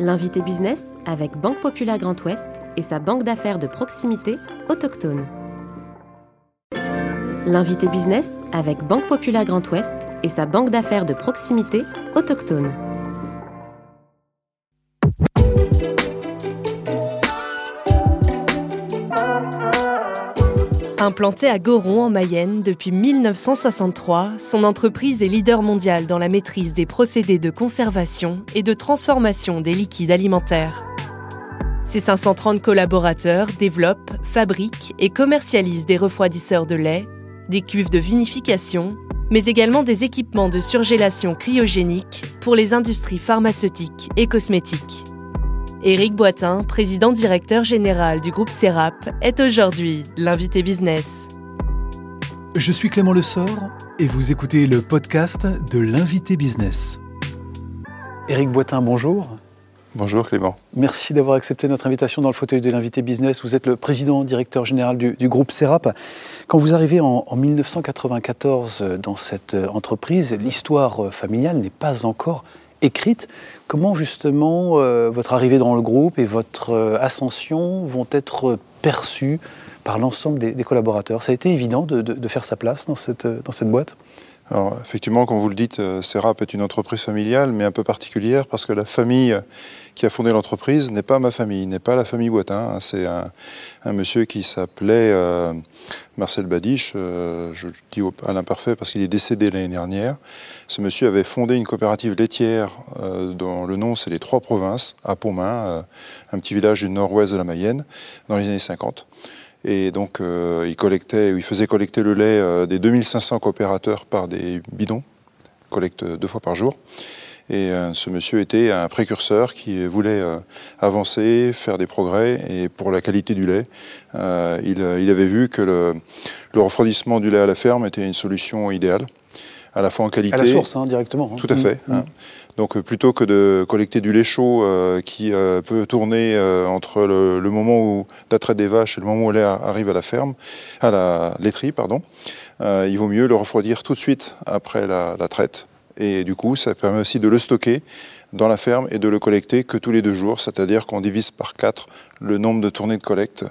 L'invité business avec Banque Populaire Grand Ouest et sa banque d'affaires de proximité autochtone. L'invité business avec Banque Populaire Grand Ouest et sa banque d'affaires de proximité autochtone. Implantée à Goron en Mayenne depuis 1963, son entreprise est leader mondial dans la maîtrise des procédés de conservation et de transformation des liquides alimentaires. Ses 530 collaborateurs développent, fabriquent et commercialisent des refroidisseurs de lait, des cuves de vinification, mais également des équipements de surgélation cryogénique pour les industries pharmaceutiques et cosmétiques. Éric Boitin, président directeur général du groupe Serap, est aujourd'hui l'invité business. Je suis Clément Lessort et vous écoutez le podcast de l'invité business. Éric Boitin, bonjour. Bonjour Clément. Merci d'avoir accepté notre invitation dans le fauteuil de l'invité business. Vous êtes le président directeur général du, groupe Serap. Quand vous arrivez en, en 1994 dans cette entreprise, l'histoire familiale n'est pas encore écrite. Comment justement euh, votre arrivée dans le groupe et votre euh, ascension vont être perçues par l'ensemble des, collaborateurs? Ça a été évident de, faire sa place dans cette, dans cette boîte? Alors, effectivement, comme vous le dites, euh, Serap est une entreprise familiale, mais un peu particulière parce que la famille qui a fondé l'entreprise n'est pas ma famille, n'est pas la famille Boitin. Hein. C'est un, monsieur qui s'appelait euh, Marcel Badiche, euh, je le dis à l'imparfait parce qu'il est décédé l'année dernière. Ce monsieur avait fondé une coopérative laitière dont le nom c'est les Trois Provinces, à Pomain, un petit village du nord-ouest de la Mayenne, dans les années 50. Et donc, euh, il collectait, il faisait collecter le lait euh, des 2500 coopérateurs par des bidons, collecte deux fois par jour. Et euh, ce monsieur était un précurseur qui voulait avancer, faire des progrès. Et pour la qualité du lait, il, avait vu que le, refroidissement du lait à la ferme était une solution idéale, à la fois en qualité. À la source, hein, directement. Hein. Tout à fait. Mmh. Hein. Donc euh, plutôt que de collecter du lait chaud euh, qui euh, peut tourner entre le, moment où la traite des vaches et le moment où le lait arrive à la ferme, à la laiterie, pardon, il vaut mieux le refroidir tout de suite après la traite. Et du coup, ça permet aussi de le stocker dans la ferme et de le collecter que tous les deux jours, c'est-à-dire qu'on divise par quatre le nombre de tournées de collecte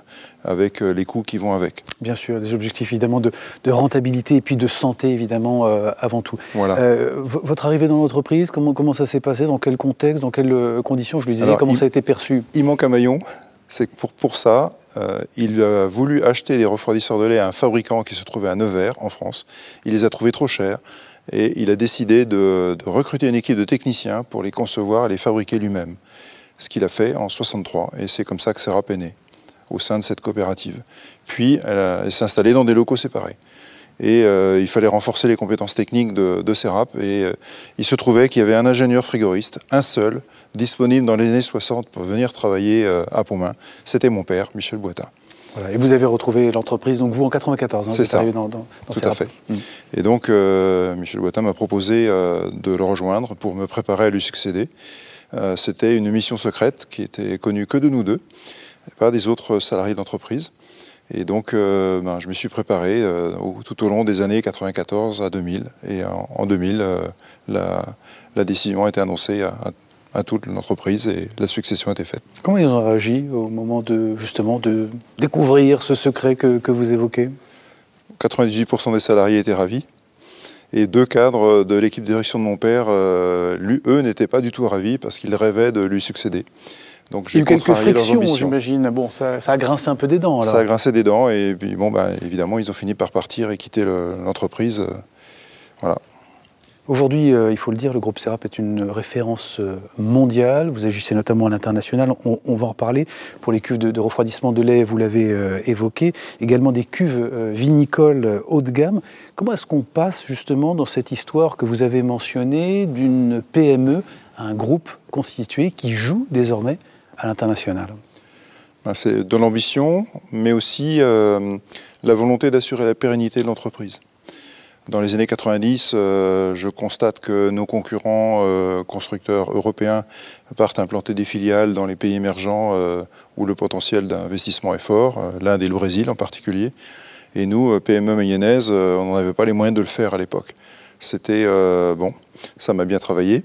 avec euh, les coûts qui vont avec. Bien sûr, des objectifs évidemment de, rentabilité et puis de santé évidemment euh, avant tout. Voilà. Euh, votre arrivée dans l'entreprise, comment, comment ça s'est passé Dans quel contexte Dans quelles conditions Je lui disais, comment ça a été perçu? Il manque un maillon. C'est pour, pour ça, il a voulu acheter des refroidisseurs de lait à un fabricant qui se trouvait à Nevers, en France. Il les a trouvés trop chers et il a décidé de, recruter une équipe de techniciens pour les concevoir et les fabriquer lui-même. Ce qu'il a fait en 63, et c'est comme ça que Serap est né, au sein de cette coopérative. Puis, elle, s'est installée dans des locaux séparés. Et euh, il fallait renforcer les compétences techniques de, de Serap. Et euh, il se trouvait qu'il y avait un ingénieur frigoriste, un seul, disponible dans les années 60 pour venir travailler euh, à Pomain. C'était mon père, Michel Et vous avez retrouvé l'entreprise, donc vous en 94, hein, c'est ça. Dans, dans, Tout à fait. Mm. Et donc, euh, Michel Boitin m'a proposé euh, de le rejoindre pour me préparer à lui succéder. Euh, c'était une mission secrète qui était connue que de nous deux, et pas des autres salariés d'entreprise. Et donc, ben, je me suis préparé tout au long des années 94 à 2000. Et en, 2000, la, la, décision a été annoncée à, à toute l'entreprise et la succession a été faite. Comment ils ont réagi au moment de justement de découvrir ce secret que, vous évoquez? 98% des salariés étaient ravis. Et deux cadres de l'équipe de direction de mon père, euh, lui, eux, n'étaient pas du tout ravis parce qu'ils rêvaient de lui succéder. Donc j'ai quelques frictions, j'imagine. Bon, ça, a grincé un peu des dents. Ça a grincé des dents et puis bon, bah, évidemment, ils ont fini par partir et quitter l'entreprise. Voilà. Aujourd'hui, euh, il faut le dire, le groupe Serap est une référence euh, mondiale. Vous agissez notamment à l'international. On, va en reparler. Pour les cuves de, refroidissement de lait, vous l'avez euh, évoqué. Également des cuves vinicoles haut de gamme. Comment est-ce qu'on passe justement dans cette histoire que vous avez mentionnée d'une PME à un groupe constitué qui joue désormais à l'international? Ben, C'est de l'ambition, mais aussi la volonté d'assurer la pérennité de l'entreprise. Dans les années 90, euh, je constate que nos concurrents euh, constructeurs européens partent implanter des filiales dans les pays émergents euh, où le potentiel d'investissement est fort, l'Inde et le Brésil en particulier. Et nous, PME mayonnaise, on n'en avait pas les moyens de le faire à l'époque. C'était bon, ça m'a bien travaillé.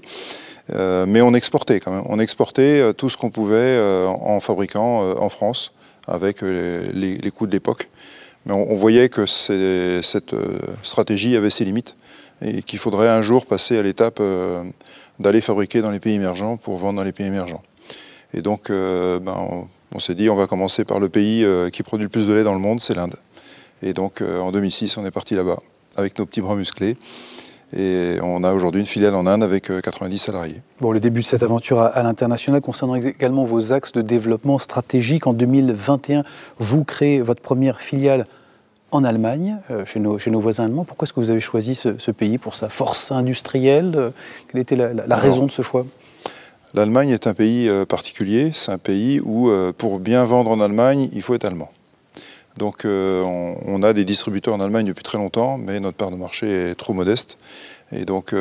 mais on exportait quand même. On exportait tout ce qu'on pouvait en fabriquant en France avec les, coûts de l'époque. Mais on, voyait que cette stratégie avait ses limites et qu'il faudrait un jour passer à l'étape d'aller fabriquer dans les pays émergents pour vendre dans les pays émergents. Et donc, ben, on s'est dit, on va commencer par le pays euh, qui produit le plus de lait dans le monde, c'est l'Inde. Et donc, euh, en 2006, on est parti là-bas, avec nos petits bras musclés. Et on a aujourd'hui une filiale en Inde avec 90 euh, salariés. Bon, le début de cette aventure à, l'international, concernant également vos axes de développement stratégique, en 2021, vous créez votre première filiale en Allemagne, chez, nos, chez, nos, voisins allemands. Pourquoi est-ce que vous avez choisi ce, pays pour sa force industrielle Quelle était la, raison de ce choix? L'Allemagne est un pays euh, particulier, c'est un pays où euh, pour bien vendre en Allemagne, il faut être allemand. Donc euh, on, a des distributeurs en Allemagne depuis très longtemps, mais notre part de marché est trop modeste. Et donc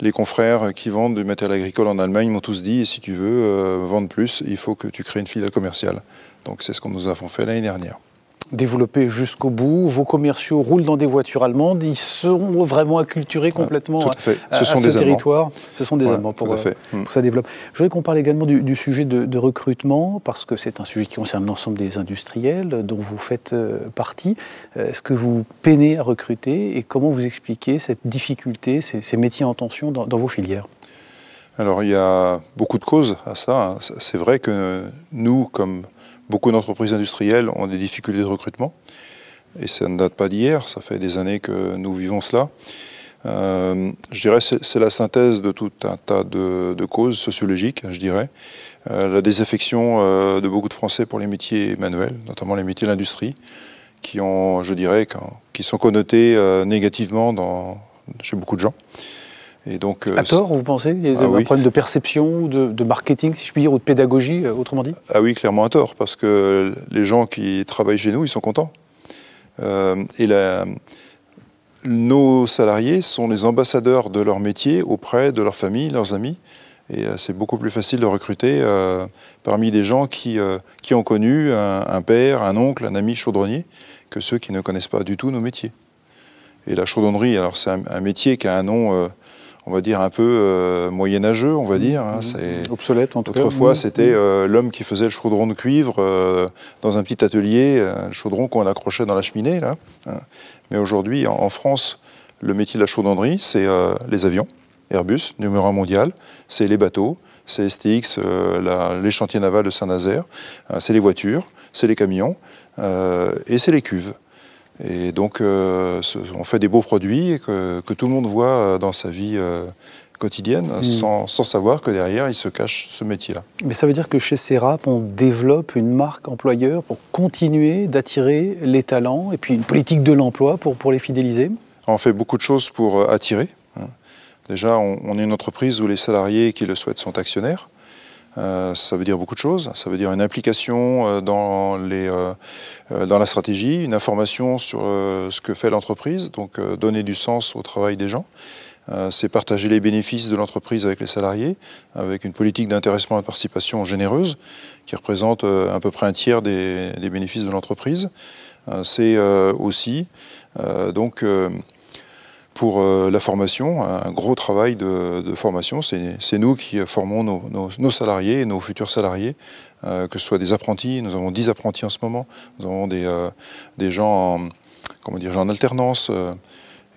les confrères qui vendent du matériel agricole en Allemagne m'ont tous dit, si tu veux vendre plus, il faut que tu crées une filiale commerciale. Donc c'est ce qu'on nous avons fait l'année dernière développé jusqu'au bout. Vos commerciaux roulent dans des voitures allemandes. Ils sont vraiment acculturés complètement à, ce, sont des territoire. Ce sont des Allemands pour, euh, hmm. pour, ça développe. Je voudrais qu'on parle également du, sujet de, recrutement, parce que c'est un sujet qui concerne l'ensemble des industriels dont vous faites euh, partie. Euh, est-ce que vous peinez à recruter et comment vous expliquez cette difficulté, ces, métiers en tension dans, dans vos filières? Alors il y a beaucoup de causes à ça. Hein. C'est vrai que nous, comme Beaucoup d'entreprises industrielles ont des difficultés de recrutement. Et ça ne date pas d'hier, ça fait des années que nous vivons cela. Euh, je dirais que c'est la synthèse de tout un tas de, causes sociologiques, je dirais. Euh, la désaffection euh, de beaucoup de Français pour les métiers manuels, notamment les métiers de l'industrie, qui ont, je dirais, qui sont connotés négativement chez beaucoup de gens. Et donc, euh, à tort, vous pensez Il y a ah un problème de perception, de, marketing, si je puis dire, ou de pédagogie, euh, autrement dit? Ah oui, clairement à tort, parce que les gens qui travaillent chez nous, ils sont contents. Euh, et nos salariés sont les ambassadeurs de leur métier auprès de leur famille, leurs amis. Et c'est beaucoup plus facile de recruter parmi des gens qui, qui ont connu un, père, un oncle, un ami chaudronnier, que ceux qui ne connaissent pas du tout nos métiers. Et la chaudronnerie, alors c'est un, métier qui a un nom on va dire, un peu euh, moyenâgeux, on va mmh. dire. Hein, mmh. c'est Obsolète, en tout cas. Autrefois, mmh. c'était euh, l'homme qui faisait le chaudron de cuivre euh, dans un petit atelier, le chaudron qu'on accrochait dans la cheminée, là. Hein. Mais aujourd'hui, en, France, le métier de la chaudronnerie, c'est les avions, Airbus, numéro un mondial, c'est les bateaux, c'est STX, les chantiers navals de Saint-Nazaire, c'est les voitures, c'est les camions, et c'est les cuves. Et donc, euh, on fait des beaux produits que, tout le monde voit euh, dans sa vie euh, quotidienne, hmm. sans, savoir que derrière, il se cache ce métier-là. Mais ça veut dire que chez Serap, on développe une marque employeur pour continuer d'attirer les talents et puis une politique de l'emploi pour, pour les fidéliser? On fait beaucoup de choses pour attirer. Hein. Déjà, on est une entreprise où les salariés qui le souhaitent sont actionnaires. Euh, ça veut dire beaucoup de choses. Ça veut dire une implication euh, dans, les, euh, dans la stratégie, une information sur ce que fait l'entreprise, donc donner du sens au travail des gens. c'est partager les bénéfices de l'entreprise avec les salariés, avec une politique d'intéressement et de participation généreuse, qui représente à peu près un tiers des, des bénéfices de l'entreprise. c'est aussi donc pour euh, la formation, un gros travail de, formation. C'est nous qui formons nos, salariés et nos futurs salariés, euh, que ce soit des apprentis, nous avons 10 apprentis en ce moment, nous avons des, euh, gens, en, comment dire, en alternance.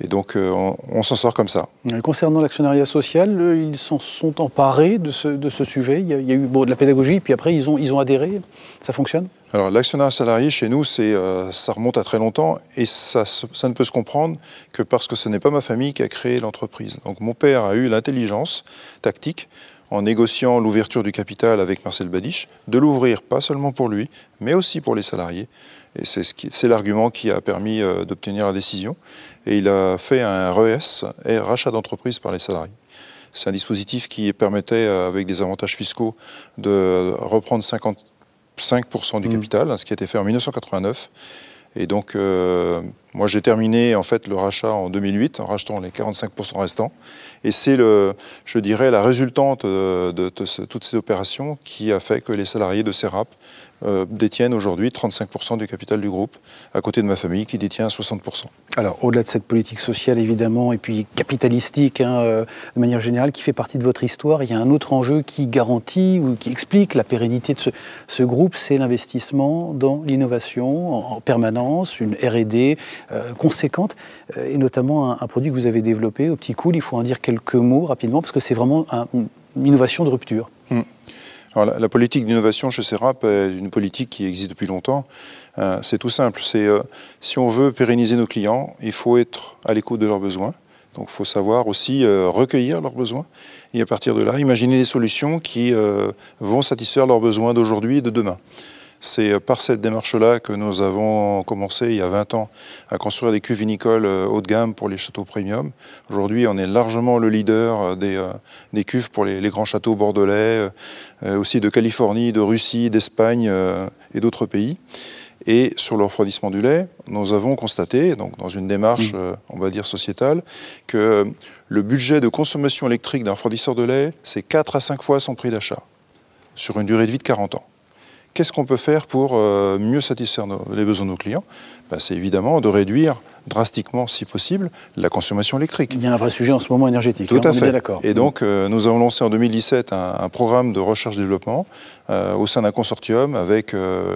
Et donc, on, s'en sort comme ça. Concernant l'actionnariat social, ils s'en sont emparés de ce, de ce sujet. Il y, a, eu bon, de la pédagogie, puis après, ils ont, ils ont adhéré. Ça fonctionne? Alors l'actionnariat salarié chez nous, c'est, euh, ça remonte à très longtemps et ça, ça, ne peut se comprendre que parce que ce n'est pas ma famille qui a créé l'entreprise. Donc mon père a eu l'intelligence tactique en négociant l'ouverture du capital avec Marcel Badiche, de l'ouvrir pas seulement pour lui, mais aussi pour les salariés. Et c'est, ce c'est l'argument qui a permis euh, d'obtenir la décision. Et il a fait un RES, rachat d'entreprise par les salariés. C'est un dispositif qui permettait, euh, avec des avantages fiscaux, de reprendre 50 5% du mm. capital, ce qui a été fait en 1989. Et donc, euh, Moi, j'ai terminé en fait le rachat en 2008 en rachetant les 45% restants. Et c'est le, je dirais, la résultante de, de, toutes ces opérations qui a fait que les salariés de CERAP euh, détiennent aujourd'hui 35% du capital du groupe, à côté de ma famille qui détient 60%. Alors, au-delà de cette politique sociale, évidemment, et puis capitalistique, hein, euh, de manière générale, qui fait partie de votre histoire, il y a un autre enjeu qui garantit ou qui explique la pérennité de ce, groupe, c'est l'investissement dans l'innovation en, en, permanence, une R&D euh, conséquente, euh, et notamment un, produit que vous avez développé, Opticool. Il faut en dire quelques mots rapidement, parce que c'est vraiment un, une innovation de rupture. Hum. Alors, la, politique d'innovation chez CERAP est une politique qui existe depuis longtemps. Euh, c'est tout simple. C'est euh, si on veut pérenniser nos clients, il faut être à l'écoute de leurs besoins. Donc, il faut savoir aussi euh, recueillir leurs besoins et à partir de là, imaginer des solutions qui euh, vont satisfaire leurs besoins d'aujourd'hui et de demain. C'est par cette démarche-là que nous avons commencé il y a 20 ans à construire des cuves vinicoles euh, haut de gamme pour les châteaux premium. Aujourd'hui, on est largement le leader euh, des, des cuves pour les, les, grands châteaux bordelais, euh, aussi de Californie, de Russie, d'Espagne et d'autres pays. Et sur le refroidissement du lait, nous avons constaté, donc dans une démarche, mmh. on va dire sociétale, que le budget de consommation électrique d'un refroidisseur de lait, c'est 4 à 5 fois son prix d'achat, sur une durée de vie de 40 ans. Qu'est-ce qu'on peut faire pour euh, mieux satisfaire les besoins de nos clients? Ben, C'est évidemment de réduire drastiquement, si possible, la consommation électrique. Il y a un vrai sujet en ce moment énergétique. Tout hein, à fait. Et donc, euh, nous avons lancé en 2017 un, un programme de recherche-développement euh, au sein d'un consortium avec, euh,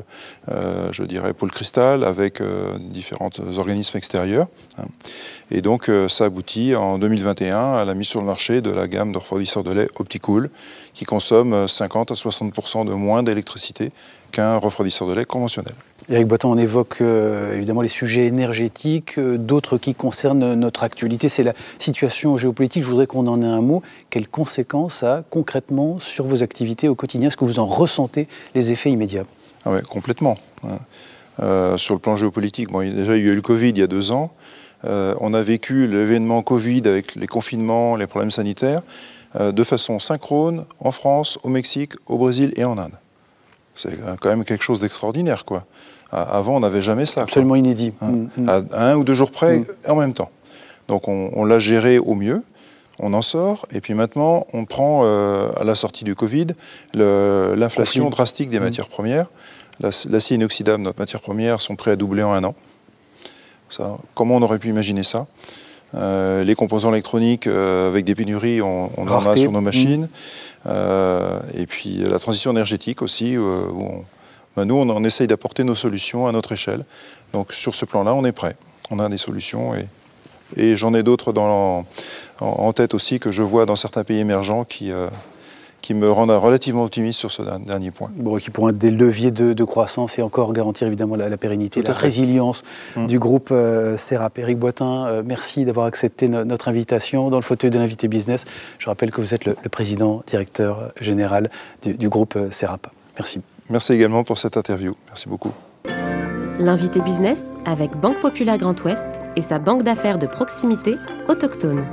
je dirais, Paul Cristal, avec différents organismes extérieurs. Hein. Et donc, ça aboutit en 2021 à la mise sur le marché de la gamme de refroidisseurs de lait Opticool, qui consomme 50 à 60 de moins d'électricité qu'un refroidisseur de lait conventionnel. Eric Boitan, on évoque euh, évidemment les sujets énergétiques, euh, d'autres qui concernent notre actualité, c'est la situation géopolitique. Je voudrais qu'on en ait un mot. Quelles conséquences a concrètement sur vos activités au quotidien? Est-ce que vous en ressentez les effets immédiats? Ah ouais, Complètement. Euh, sur le plan géopolitique, bon, déjà il y a eu le Covid il y a deux ans. On a vécu l'événement Covid avec les confinements, les problèmes sanitaires, de façon synchrone en France, au Mexique, au Brésil et en Inde. C'est quand même quelque chose d'extraordinaire, quoi. Avant, on n'avait jamais ça. Absolument quoi. inédit. Hein mmh. à, à, un ou deux jours près, mmh. en même temps. Donc on, on l'a géré au mieux, on en sort, et puis maintenant, on prend, euh, à la sortie du Covid, l'inflation drastique des mmh. matières premières. L'acier inoxydable, notre matière première, sont prêts à doubler en un an. Ça, comment on aurait pu imaginer ça? Euh, les composants électroniques euh, avec des pénuries, on, on en a sur nos machines. Mmh. Euh, et puis la transition énergétique aussi, où on, ben nous, on, on essaye d'apporter nos solutions à notre échelle. Donc sur ce plan-là, on est prêt. On a des solutions et, et j'en ai d'autres en, en, tête aussi que je vois dans certains pays émergents qui, qui me rendent relativement optimiste sur ce dernier point. Bon, qui pourront être des leviers de, de, croissance et encore garantir évidemment la, la pérennité, la fait. résilience mmh. du groupe euh, Serap. Éric Boitin, euh, merci d'avoir accepté no notre invitation dans le fauteuil de l'invité business. Je rappelle que vous êtes le, le président directeur général du, du groupe euh, Serap. Merci. Merci également pour cette interview. Merci beaucoup. L'invité business avec Banque Populaire Grand Ouest et sa banque d'affaires de proximité autochtone.